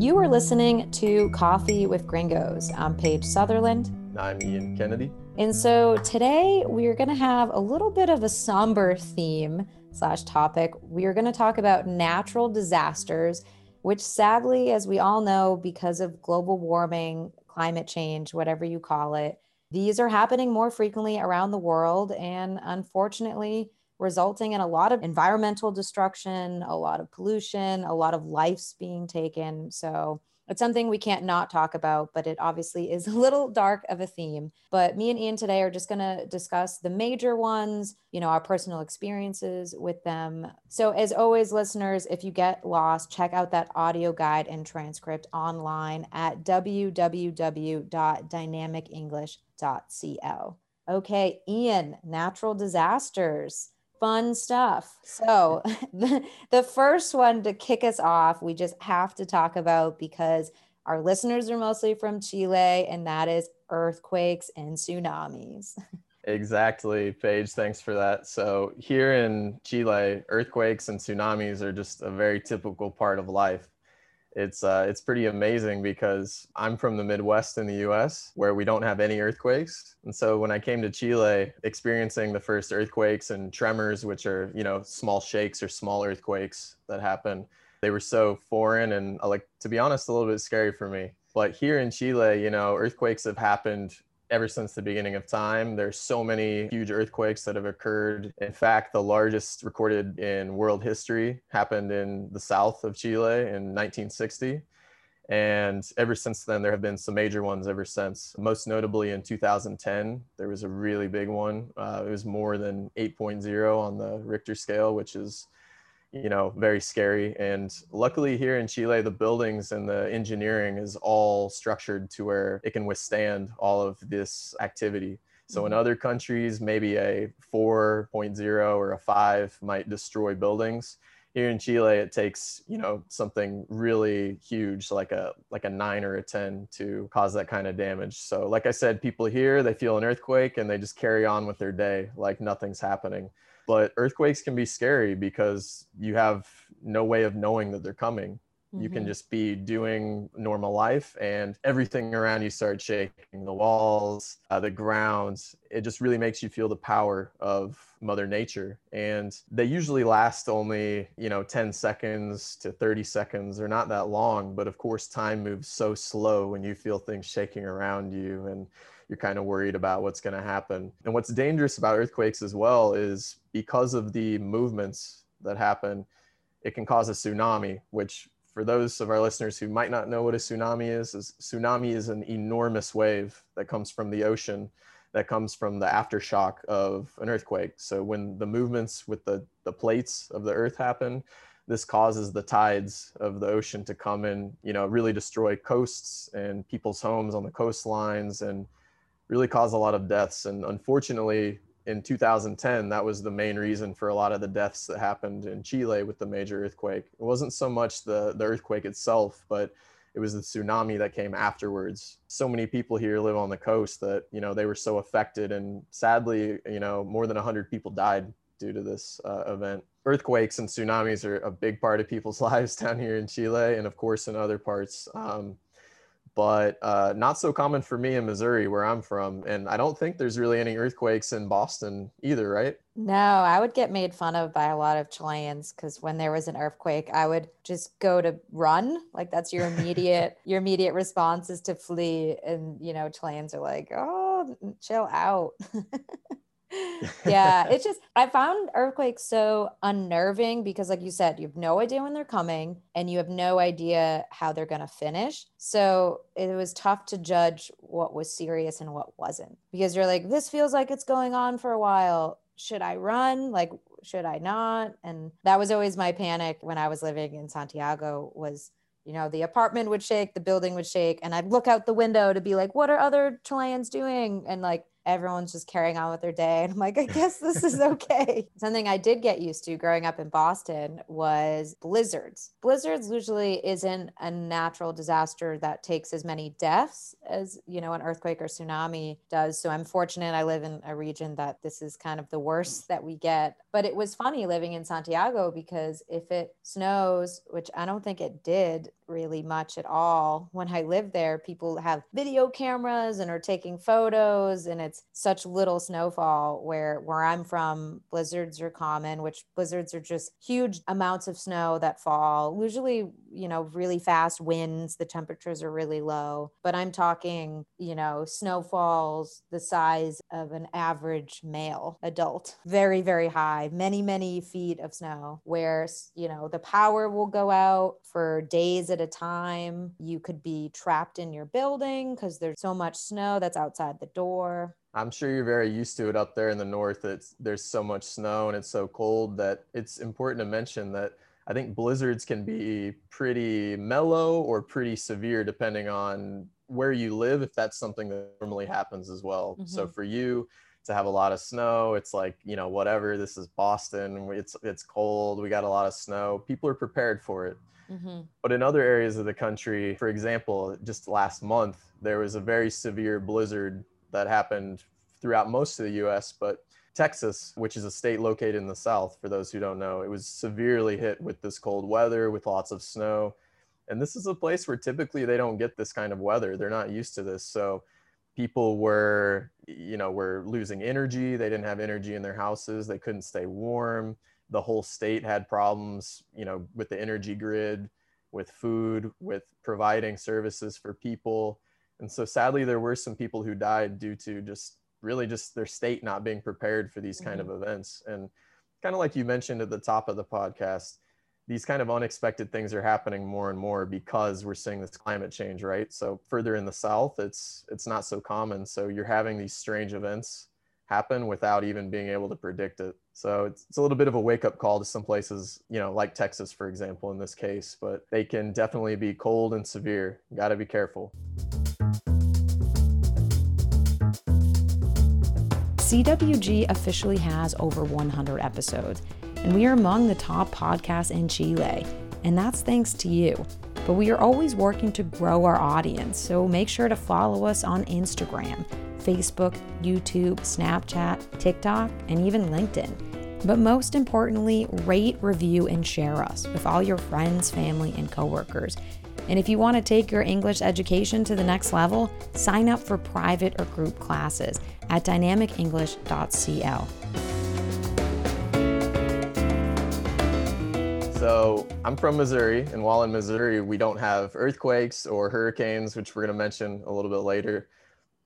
You are listening to Coffee with Gringos. I'm Paige Sutherland. I'm Ian Kennedy. And so today we are going to have a little bit of a somber theme slash topic. We are going to talk about natural disasters, which sadly, as we all know, because of global warming, climate change, whatever you call it, these are happening more frequently around the world. And unfortunately, resulting in a lot of environmental destruction, a lot of pollution, a lot of lives being taken. So it's something we can't not talk about, but it obviously is a little dark of a theme. But me and Ian today are just going to discuss the major ones, you know, our personal experiences with them. So, as always, listeners, if you get lost, check out that audio guide and transcript online at www.dynamicenglish.co. Okay, Ian, natural disasters fun stuff. So, the, the first one to kick us off, we just have to talk about because our listeners are mostly from Chile, and that is earthquakes and tsunamis. Exactly, Paige. Thanks for that. So, here in Chile, earthquakes and tsunamis are just a very typical part of life. It's uh, it's pretty amazing because I'm from the Midwest in the U.S. where we don't have any earthquakes, and so when I came to Chile, experiencing the first earthquakes and tremors, which are you know small shakes or small earthquakes that happen, they were so foreign and like to be honest, a little bit scary for me. But here in Chile, you know, earthquakes have happened ever since the beginning of time. There's so many huge earthquakes that have occurred. In fact, the largest recorded in world history happened in the south of Chile in 1960. And ever since then, there have been some major ones ever since. Most notably in 2010, there was a really big one. Uh, it was more than 8.0 on the Richter scale, which is you know very scary and luckily here in chile the buildings and the engineering is all structured to where it can withstand all of this activity. So in mm-hmm. other countries maybe a 4.0 or a 5 might destroy buildings. Here in chile it takes you know something really huge like a like a 9 or a 10 to cause that kind of damage. So like i said people here they feel an earthquake and they just carry on with their day like nothing's happening but earthquakes can be scary because you have no way of knowing that they're coming. You can Mhm. just be doing normal life and everything around you starts shaking. The walls uh, the ground it just really makes you feel the power of mother nature. And they usually last only you know 10 seconds to 30 seconds they're not that long. But of course time moves so slow when you feel things shaking around you. And you're kind of worried about what's going to happen. And what's dangerous about earthquakes as well is because of the movements that happen, it can cause a tsunami, which for those of our listeners who might not know what a tsunami is, is tsunami is an enormous wave that comes from the ocean that comes from the aftershock of an earthquake. So when the movements with the, the plates of the earth happen, this causes the tides of the ocean to come and you know really destroy coasts and people's homes on the coastlines and really cause a lot of deaths. And unfortunately in 2010 that was the main reason for a lot of the deaths that happened in chile with the major earthquake. It wasn't so much the, the earthquake itself but it was the tsunami that came afterwards. So many people here live on the coast that you know they were so affected. And sadly you know more than 100 people died due to this uh, event. Earthquakes and tsunamis are a big part of people's lives down here in chile and of course in other parts. Um, but uh, not so common for me in Missouri, where I'm from. And I don't think there's really any earthquakes in Boston either, right? No, I would get made fun of by a lot of Chileans because when there was an earthquake, I would just go to run. Like that's your immediate your immediate response is to flee. And you know, Chileans are like, oh, chill out. yeah, it's just I found earthquakes so unnerving because, like you said, you have no idea when they're coming and you have no idea how they're going to finish. So it was tough to judge what was serious and what wasn't because you're like, this feels like it's going on for a while. Should I run? Like, should I not? And that was always my panic when I was living in Santiago was you know the apartment would shake the building would shake and i'd look out the window to be like what are other chileans doing and like everyone's just carrying on with their day. And I'm like, I guess this is okay. Something I did get used to growing up in Boston was blizzards. Blizzards usually isn't a natural disaster that takes as many deaths as, you know, an earthquake or tsunami does. So I'm fortunate I live in a region that this is kind of the worst that we get. But it was funny living in Santiago because if it snows, which I don't think it did really much at all. When I lived there, people have video cameras and are taking photos and it's such little snowfall where where I'm from blizzards are common which blizzards are just huge amounts of snow that fall usually you know really fast winds the temperatures are really low but I'm talking you know snowfalls the size of an average male adult. Very very high many many feet of snow where you know the power will go out for days at a time. You could be trapped in your building because there's so much snow that's outside the door. I'm sure you're very used to it up there in the north. It's there's so much snow and it's so cold that it's important to mention that I think blizzards can be pretty mellow or pretty severe depending on where you live if that's something that normally happens as well. Mm-hmm. So for you to have a lot of snow, it's like, you know, whatever, this is Boston, it's it's cold, we got a lot of snow. People are prepared for it. Mm-hmm. But in other areas of the country, for example, just last month, there was a very severe blizzard that happened throughout most of the US, but Texas, which is a state located in the South, for those who don't know, it was severely hit with this cold weather, with lots of snow. And this is a place where typically they don't get this kind of weather. They're not used to this. So people were, you know, were losing energy. They didn't have energy in their houses. They couldn't stay warm. The whole state had problems, you know, with the energy grid, with food, with providing services for people and so sadly, there were some people who died due to just really just their state not being prepared for these kind mm-hmm. of events. And kind of like you mentioned at the top of the podcast, these kind of unexpected things are happening more and more because we're seeing this climate change, right? So further in the south, it's it's not so common. So you're having these strange events happen without even being able to predict it. So it's, it's a little bit of a wake up call to some places, you know, like Texas, for example, in this case, but they can definitely be cold and severe. Got to be careful. CWG officially has over 100 episodes, and we are among the top podcasts in Chile. And that's thanks to you. But we are always working to grow our audience, so make sure to follow us on Instagram, Facebook, YouTube, Snapchat, TikTok, and even LinkedIn. But most importantly, rate, review, and share us with all your friends, family, and coworkers. And if you want to take your English education to the next level, sign up for private or group classes at dynamicenglish.cl. So I'm from Missouri, and while in Missouri, we don't have earthquakes or hurricanes, which we're going to mention a little bit later.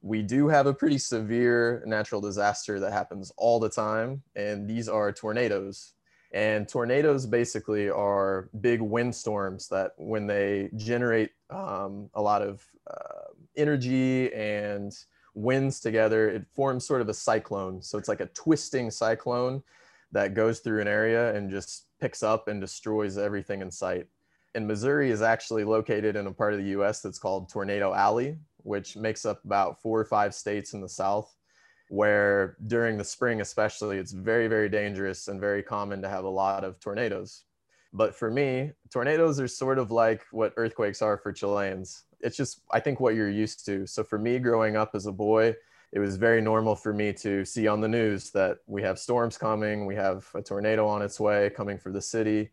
We do have a pretty severe natural disaster that happens all the time, and these are tornadoes. And tornadoes basically are big windstorms that, when they generate um, a lot of uh, energy and winds together, it forms sort of a cyclone. So it's like a twisting cyclone that goes through an area and just picks up and destroys everything in sight. And Missouri is actually located in a part of the US that's called Tornado Alley, which makes up about four or five states in the South where during the spring especially it's very very dangerous and very common to have a lot of tornadoes. But for me tornadoes are sort of like what earthquakes are for chileans. It's just i think what you're used to. So for me growing up as a boy it was very normal for me to see on the news that we have storms coming we have a tornado on its way coming for the city.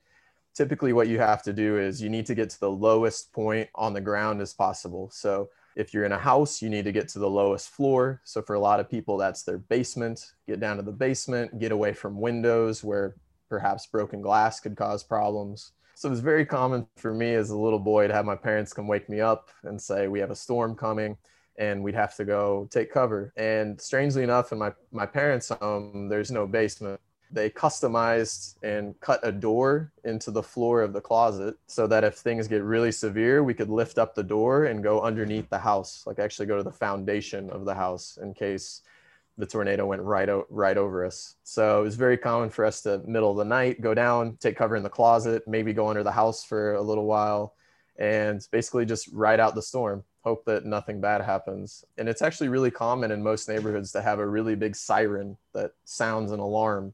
Typically what you have to do is you need to get to the lowest point on the ground as possible. So if you're in a house, you need to get to the lowest floor. So for a lot of people, that's their basement. Get down to the basement, get away from windows where perhaps broken glass could cause problems. So it was very common for me as a little boy to have my parents come wake me up and say, We have a storm coming and we'd have to go take cover. And strangely enough, in my, my parents' home, there's no basement they customized and cut a door into the floor of the closet so that if things get really severe, we could lift up the door and go underneath the house, like actually go to the foundation of the house in case the tornado went right o- right over us. So it was very common for us to middle of the night go down, take cover in the closet, maybe go under the house for a little while, and basically just ride out the storm. Hope that nothing bad happens. And it's actually really common in most neighborhoods to have a really big siren that sounds an alarm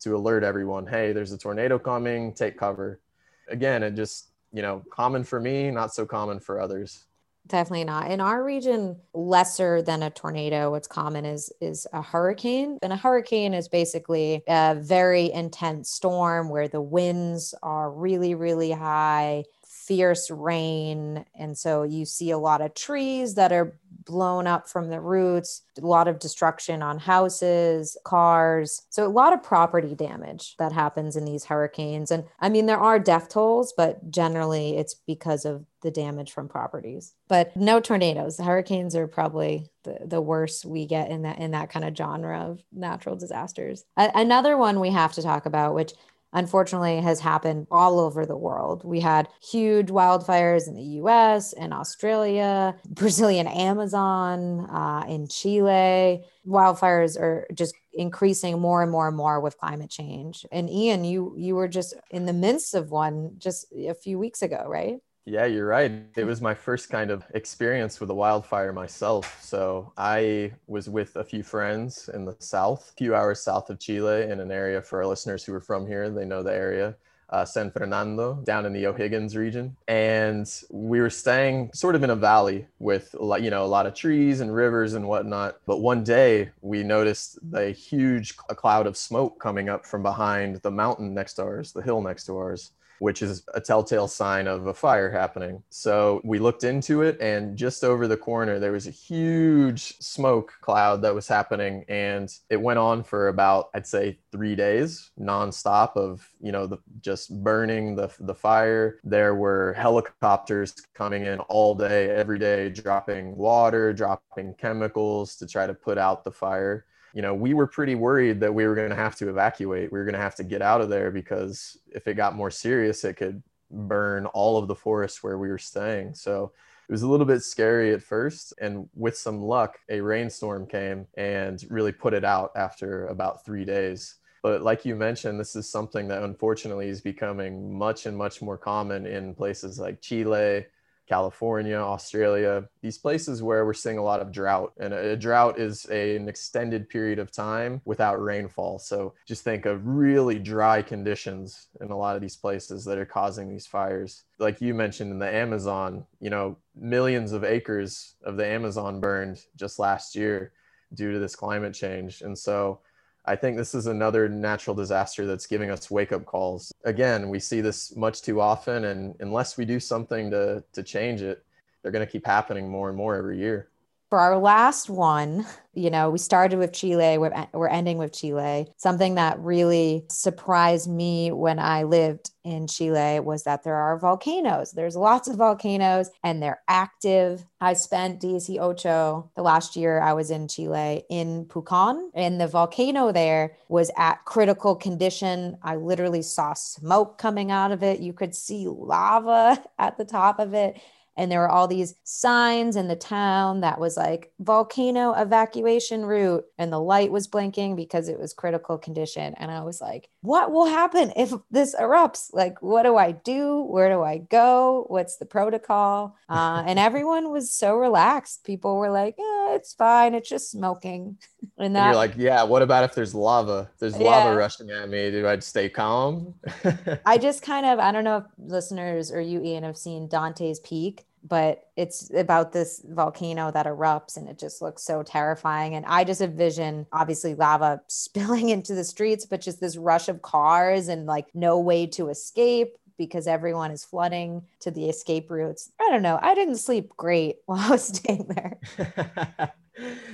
to alert everyone hey, there's a tornado coming, take cover. Again, it just, you know, common for me, not so common for others. Definitely not. In our region, lesser than a tornado, what's common is is a hurricane. And a hurricane is basically a very intense storm where the winds are really, really high, fierce rain. And so you see a lot of trees that are blown up from the roots, a lot of destruction on houses, cars. So a lot of property damage that happens in these hurricanes. And I mean, there are death tolls, but generally it's because of the damage from properties. But no tornadoes. Hurricanes are probably the, the worst we get in that in that kind of genre of natural disasters. A- another one we have to talk about, which unfortunately has happened all over the world. We had huge wildfires in the US and Australia, Brazilian Amazon, uh, in Chile. Wildfires are just increasing more and more and more with climate change. And Ian, you you were just in the midst of one just a few weeks ago, right? Yeah, you're right. It was my first kind of experience with a wildfire myself. So I was with a few friends in the south, a few hours south of Chile, in an area for our listeners who are from here, they know the area. Uh, San Fernando, down in the O'Higgins region, and we were staying sort of in a valley with you know a lot of trees and rivers and whatnot. But one day we noticed a huge cloud of smoke coming up from behind the mountain next to ours, the hill next to ours, which is a telltale sign of a fire happening. So we looked into it, and just over the corner, there was a huge smoke cloud that was happening. And it went on for about, I'd say, three days nonstop of, you know, the, just burning the, the fire. There were helicopters coming in all day, every day, dropping water, dropping chemicals to try to put out the fire you know, we were pretty worried that we were going to have to evacuate. We were going to have to get out of there because if it got more serious, it could burn all of the forest where we were staying. So it was a little bit scary at first. And with some luck, a rainstorm came and really put it out after about three days. But like you mentioned, this is something that unfortunately is becoming much and much more common in places like Chile, California, Australia, these places where we're seeing a lot of drought. And a, drought is a, an extended period of time without rainfall. So just think of really dry conditions in a lot of these places that are causing these fires. Like you mentioned in the Amazon, you know, millions of acres of the Amazon burned just last year due to this climate change. And so I think this is another natural disaster that's giving us wake up calls. Again, we see this much too often, and unless we do something to, to change it, they're going to keep happening more and more every year for our last one, you know, we started with Chile, we're, we're ending with Chile. Something that really surprised me when I lived in Chile was that there are volcanoes. There's lots of volcanoes and they're active. I spent Ocho the last year I was in Chile in Pucón, and the volcano there was at critical condition. I literally saw smoke coming out of it. You could see lava at the top of it and there were all these signs in the town that was like volcano evacuation route. And the light was blinking because it was critical condition. And i was like what will happen if this erupts? Like what do i do? Where do i go? What's the protocol? Uh, and everyone was so relaxed. People were like yeah, it's fine. It's just smoking. And, that, and you're like yeah what about if there's lava? There's yeah. lava rushing at me. Do i stay calm? I just kind of i don't know if listeners or you ian have seen dante's peak but it's about this volcano that erupts and it just looks so terrifying. And i just envision obviously lava spilling into the streets but just this rush of cars and like no way to escape because everyone is flooding to the escape routes. I don't know. I didn't sleep great while i was staying there.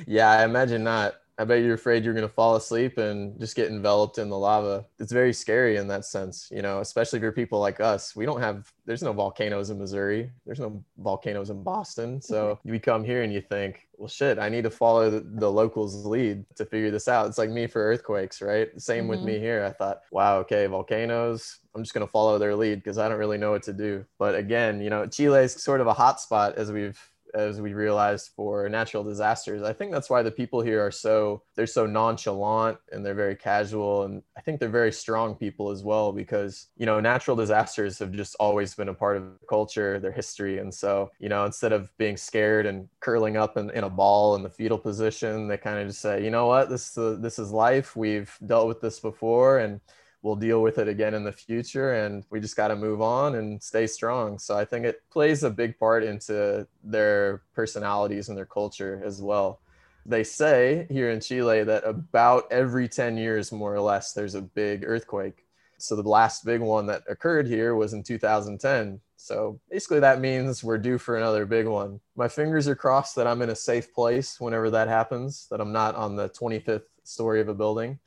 Yeah i imagine not I bet you're afraid you're going to fall asleep and just get enveloped in the lava. It's very scary in that sense, you know, especially for people like us. We don't have, there's no volcanoes in Missouri, there's no volcanoes in Boston. So you come here and you think, well, shit, I need to follow the, the locals' lead to figure this out. It's like me for earthquakes, right? Same mm-hmm. with me here. I thought, wow, okay, volcanoes, I'm just going to follow their lead because I don't really know what to do. But again, you know, Chile is sort of a hot spot as we've as we realized for natural disasters. I think that's why the people here are so they're so nonchalant and they're very casual and I think they're very strong people as well because you know natural disasters have just always been a part of the culture, their history, and so you know instead of being scared and curling up in, in a ball in the fetal position, they kind of just say, you know what, this uh, this is life. We've dealt with this before and we'll deal with it again in the future and we just got to move on and stay strong. So i think it plays a big part into their personalities and their culture as well. They say here in chile that about every 10 years more or less there's a big earthquake. So the last big one that occurred here was in 2010 so basically that means we're due for another big one. My fingers are crossed that i'm in a safe place whenever that happens that i'm not on the 25th story of a building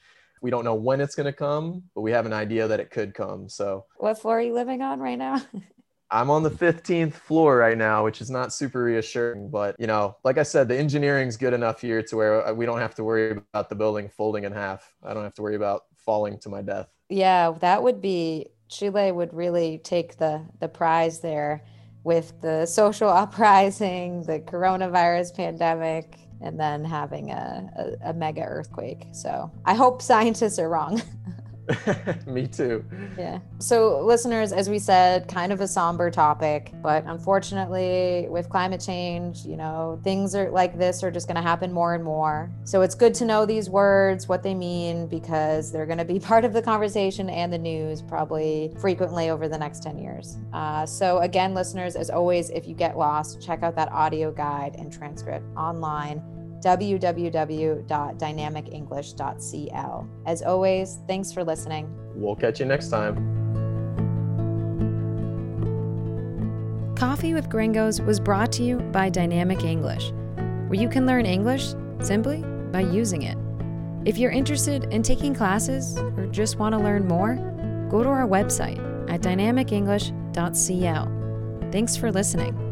we don't know when it's going to come, but we have an idea that it could come. So, what floor are you living on right now? I'm on the 15th floor right now, which is not super reassuring. But, you know, like I said, the engineering's good enough here to where uh, we don't have to worry about the building folding in half. I don't have to worry about falling to my death. Yeah, that would be Chile would really take the the prize there with the social uprising, the coronavirus pandemic, and then having a, a, a mega earthquake. So I hope scientists are wrong. Me too. Yeah. So, listeners, as we said, kind of a somber topic, but unfortunately, with climate change, you know, things are like this are just going to happen more and more. So, it's good to know these words, what they mean, because they're going to be part of the conversation and the news probably frequently over the next 10 years. Uh, so, again, listeners, as always, if you get lost, check out that audio guide and transcript online www.dynamicenglish.cl. As always, thanks for listening. We'll catch you next time. Coffee with Gringos was brought to you by Dynamic English, where you can learn English simply by using it. If you're interested in taking classes or just want to learn more, go to our website at dynamicenglish.cl. Thanks for listening.